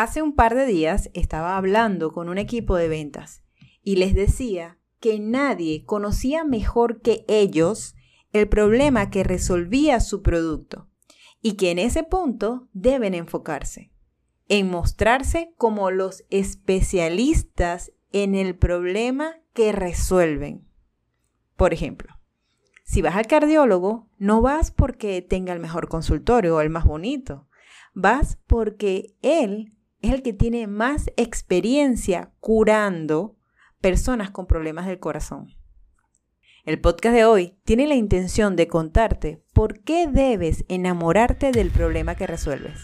Hace un par de días estaba hablando con un equipo de ventas y les decía que nadie conocía mejor que ellos el problema que resolvía su producto y que en ese punto deben enfocarse, en mostrarse como los especialistas en el problema que resuelven. Por ejemplo, si vas al cardiólogo, no vas porque tenga el mejor consultorio o el más bonito, vas porque él es el que tiene más experiencia curando personas con problemas del corazón. El podcast de hoy tiene la intención de contarte por qué debes enamorarte del problema que resuelves.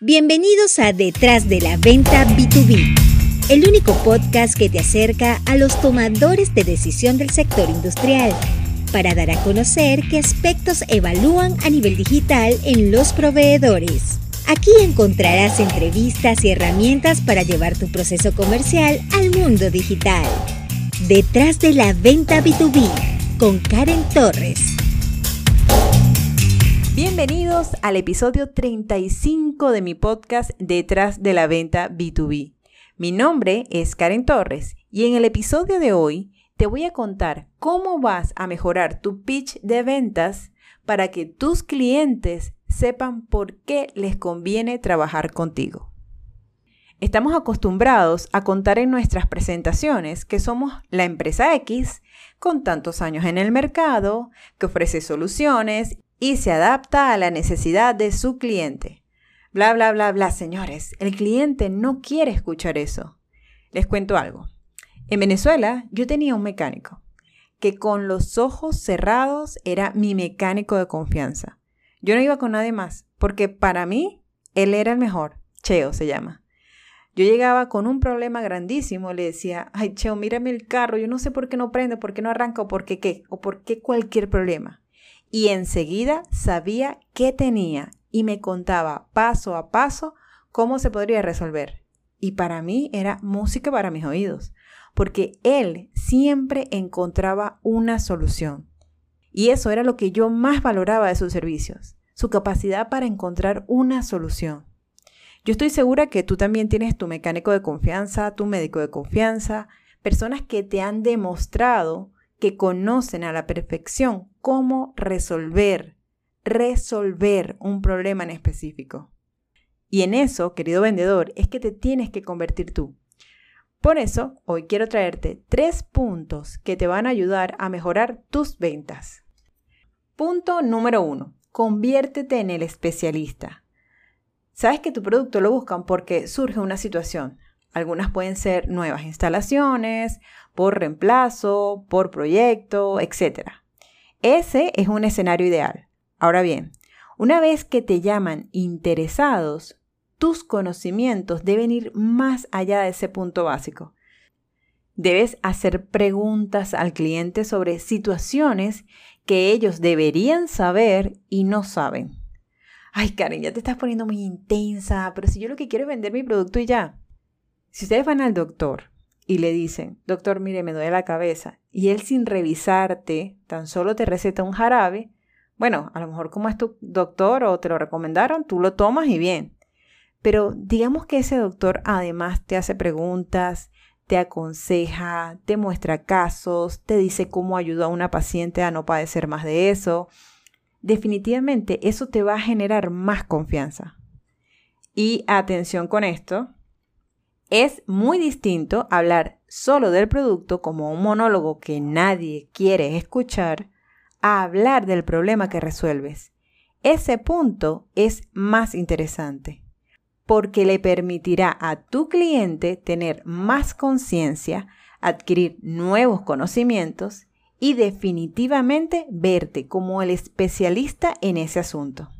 Bienvenidos a Detrás de la Venta B2B, el único podcast que te acerca a los tomadores de decisión del sector industrial para dar a conocer qué aspectos evalúan a nivel digital en los proveedores. Aquí encontrarás entrevistas y herramientas para llevar tu proceso comercial al mundo digital. Detrás de la venta B2B con Karen Torres. Bienvenidos al episodio 35 de mi podcast Detrás de la venta B2B. Mi nombre es Karen Torres y en el episodio de hoy te voy a contar cómo vas a mejorar tu pitch de ventas para que tus clientes sepan por qué les conviene trabajar contigo. Estamos acostumbrados a contar en nuestras presentaciones que somos la empresa X con tantos años en el mercado, que ofrece soluciones y se adapta a la necesidad de su cliente. Bla, bla, bla, bla, señores. El cliente no quiere escuchar eso. Les cuento algo. En Venezuela yo tenía un mecánico que con los ojos cerrados era mi mecánico de confianza. Yo no iba con nadie más, porque para mí él era el mejor. Cheo se llama. Yo llegaba con un problema grandísimo, le decía, ay Cheo, mírame el carro, yo no sé por qué no prende, por qué no arranca, o por qué qué, o por qué cualquier problema. Y enseguida sabía qué tenía y me contaba paso a paso cómo se podría resolver. Y para mí era música para mis oídos, porque él siempre encontraba una solución. Y eso era lo que yo más valoraba de sus servicios, su capacidad para encontrar una solución. Yo estoy segura que tú también tienes tu mecánico de confianza, tu médico de confianza, personas que te han demostrado que conocen a la perfección cómo resolver, resolver un problema en específico. Y en eso, querido vendedor, es que te tienes que convertir tú. Por eso, hoy quiero traerte tres puntos que te van a ayudar a mejorar tus ventas. Punto número uno. Conviértete en el especialista. Sabes que tu producto lo buscan porque surge una situación. Algunas pueden ser nuevas instalaciones, por reemplazo, por proyecto, etc. Ese es un escenario ideal. Ahora bien, una vez que te llaman interesados, tus conocimientos deben ir más allá de ese punto básico. Debes hacer preguntas al cliente sobre situaciones que ellos deberían saber y no saben. Ay, Karen, ya te estás poniendo muy intensa, pero si yo lo que quiero es vender mi producto y ya. Si ustedes van al doctor y le dicen, doctor, mire, me duele la cabeza, y él sin revisarte tan solo te receta un jarabe, bueno, a lo mejor como es tu doctor o te lo recomendaron, tú lo tomas y bien. Pero digamos que ese doctor además te hace preguntas, te aconseja, te muestra casos, te dice cómo ayuda a una paciente a no padecer más de eso. Definitivamente eso te va a generar más confianza. Y atención con esto, es muy distinto hablar solo del producto como un monólogo que nadie quiere escuchar a hablar del problema que resuelves. Ese punto es más interesante porque le permitirá a tu cliente tener más conciencia, adquirir nuevos conocimientos y definitivamente verte como el especialista en ese asunto.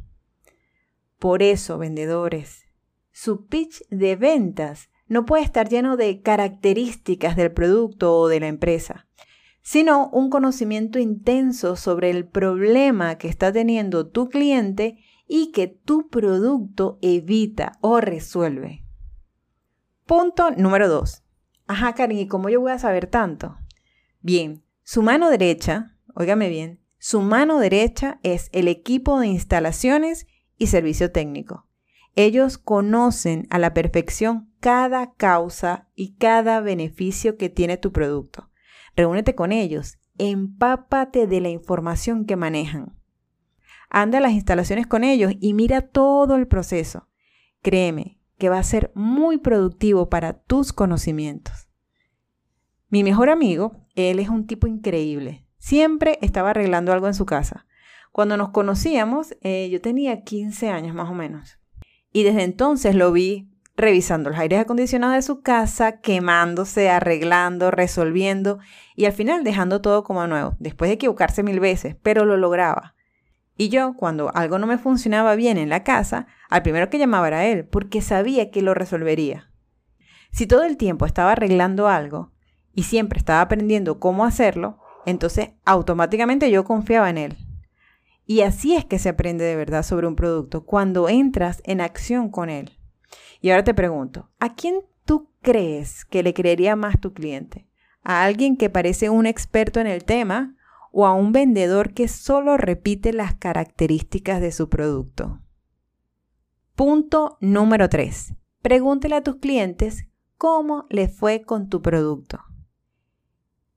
Por eso, vendedores, su pitch de ventas no puede estar lleno de características del producto o de la empresa, sino un conocimiento intenso sobre el problema que está teniendo tu cliente y que tu producto evita o resuelve. Punto número 2. Ajá, Karin, ¿y cómo yo voy a saber tanto? Bien, su mano derecha, óigame bien, su mano derecha es el equipo de instalaciones y servicio técnico. Ellos conocen a la perfección cada causa y cada beneficio que tiene tu producto. Reúnete con ellos, empápate de la información que manejan. Anda a las instalaciones con ellos y mira todo el proceso. Créeme que va a ser muy productivo para tus conocimientos. Mi mejor amigo, él es un tipo increíble. Siempre estaba arreglando algo en su casa. Cuando nos conocíamos, eh, yo tenía 15 años más o menos. Y desde entonces lo vi revisando los aires acondicionados de su casa, quemándose, arreglando, resolviendo y al final dejando todo como nuevo, después de equivocarse mil veces, pero lo lograba. Y yo, cuando algo no me funcionaba bien en la casa, al primero que llamaba era él, porque sabía que lo resolvería. Si todo el tiempo estaba arreglando algo y siempre estaba aprendiendo cómo hacerlo, entonces automáticamente yo confiaba en él. Y así es que se aprende de verdad sobre un producto, cuando entras en acción con él. Y ahora te pregunto, ¿a quién tú crees que le creería más tu cliente? ¿A alguien que parece un experto en el tema o a un vendedor que solo repite las características de su producto? Punto número 3. Pregúntele a tus clientes cómo le fue con tu producto.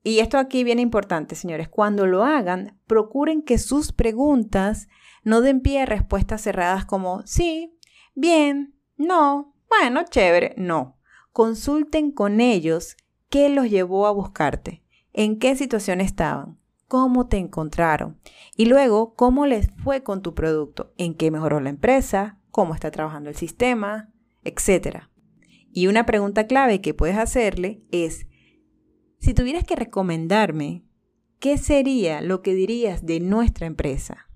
Y esto aquí viene importante, señores. Cuando lo hagan, procuren que sus preguntas no den pie a respuestas cerradas como sí, bien, no, bueno, chévere. No. Consulten con ellos qué los llevó a buscarte, en qué situación estaban, cómo te encontraron y luego cómo les fue con tu producto, en qué mejoró la empresa, cómo está trabajando el sistema, etc. Y una pregunta clave que puedes hacerle es, si tuvieras que recomendarme, ¿qué sería lo que dirías de nuestra empresa?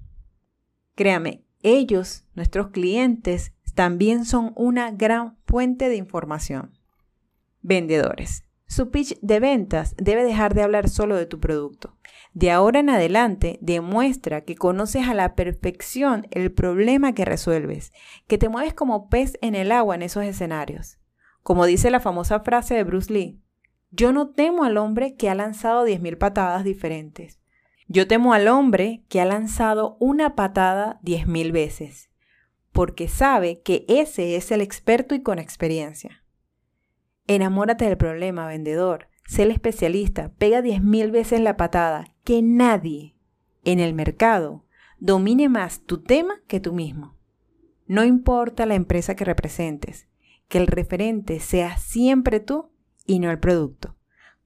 Créame, ellos, nuestros clientes, también son una gran fuente de información. Vendedores. Su pitch de ventas debe dejar de hablar solo de tu producto. De ahora en adelante, demuestra que conoces a la perfección el problema que resuelves, que te mueves como pez en el agua en esos escenarios. Como dice la famosa frase de Bruce Lee, yo no temo al hombre que ha lanzado 10.000 patadas diferentes. Yo temo al hombre que ha lanzado una patada 10.000 veces, porque sabe que ese es el experto y con experiencia. Enamórate del problema, vendedor. Sé el especialista. Pega 10.000 veces la patada. Que nadie en el mercado domine más tu tema que tú mismo. No importa la empresa que representes, que el referente sea siempre tú y no el producto.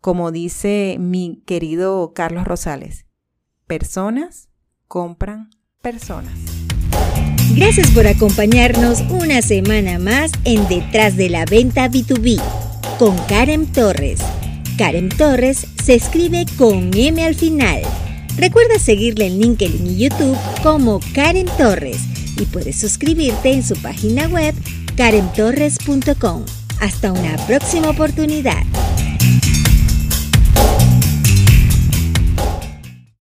Como dice mi querido Carlos Rosales, personas compran personas. Gracias por acompañarnos una semana más en Detrás de la Venta B2B con Karen Torres. Karen Torres se escribe con M al final. Recuerda seguirle en LinkedIn y YouTube como Karen Torres y puedes suscribirte en su página web karentorres.com. Hasta una próxima oportunidad.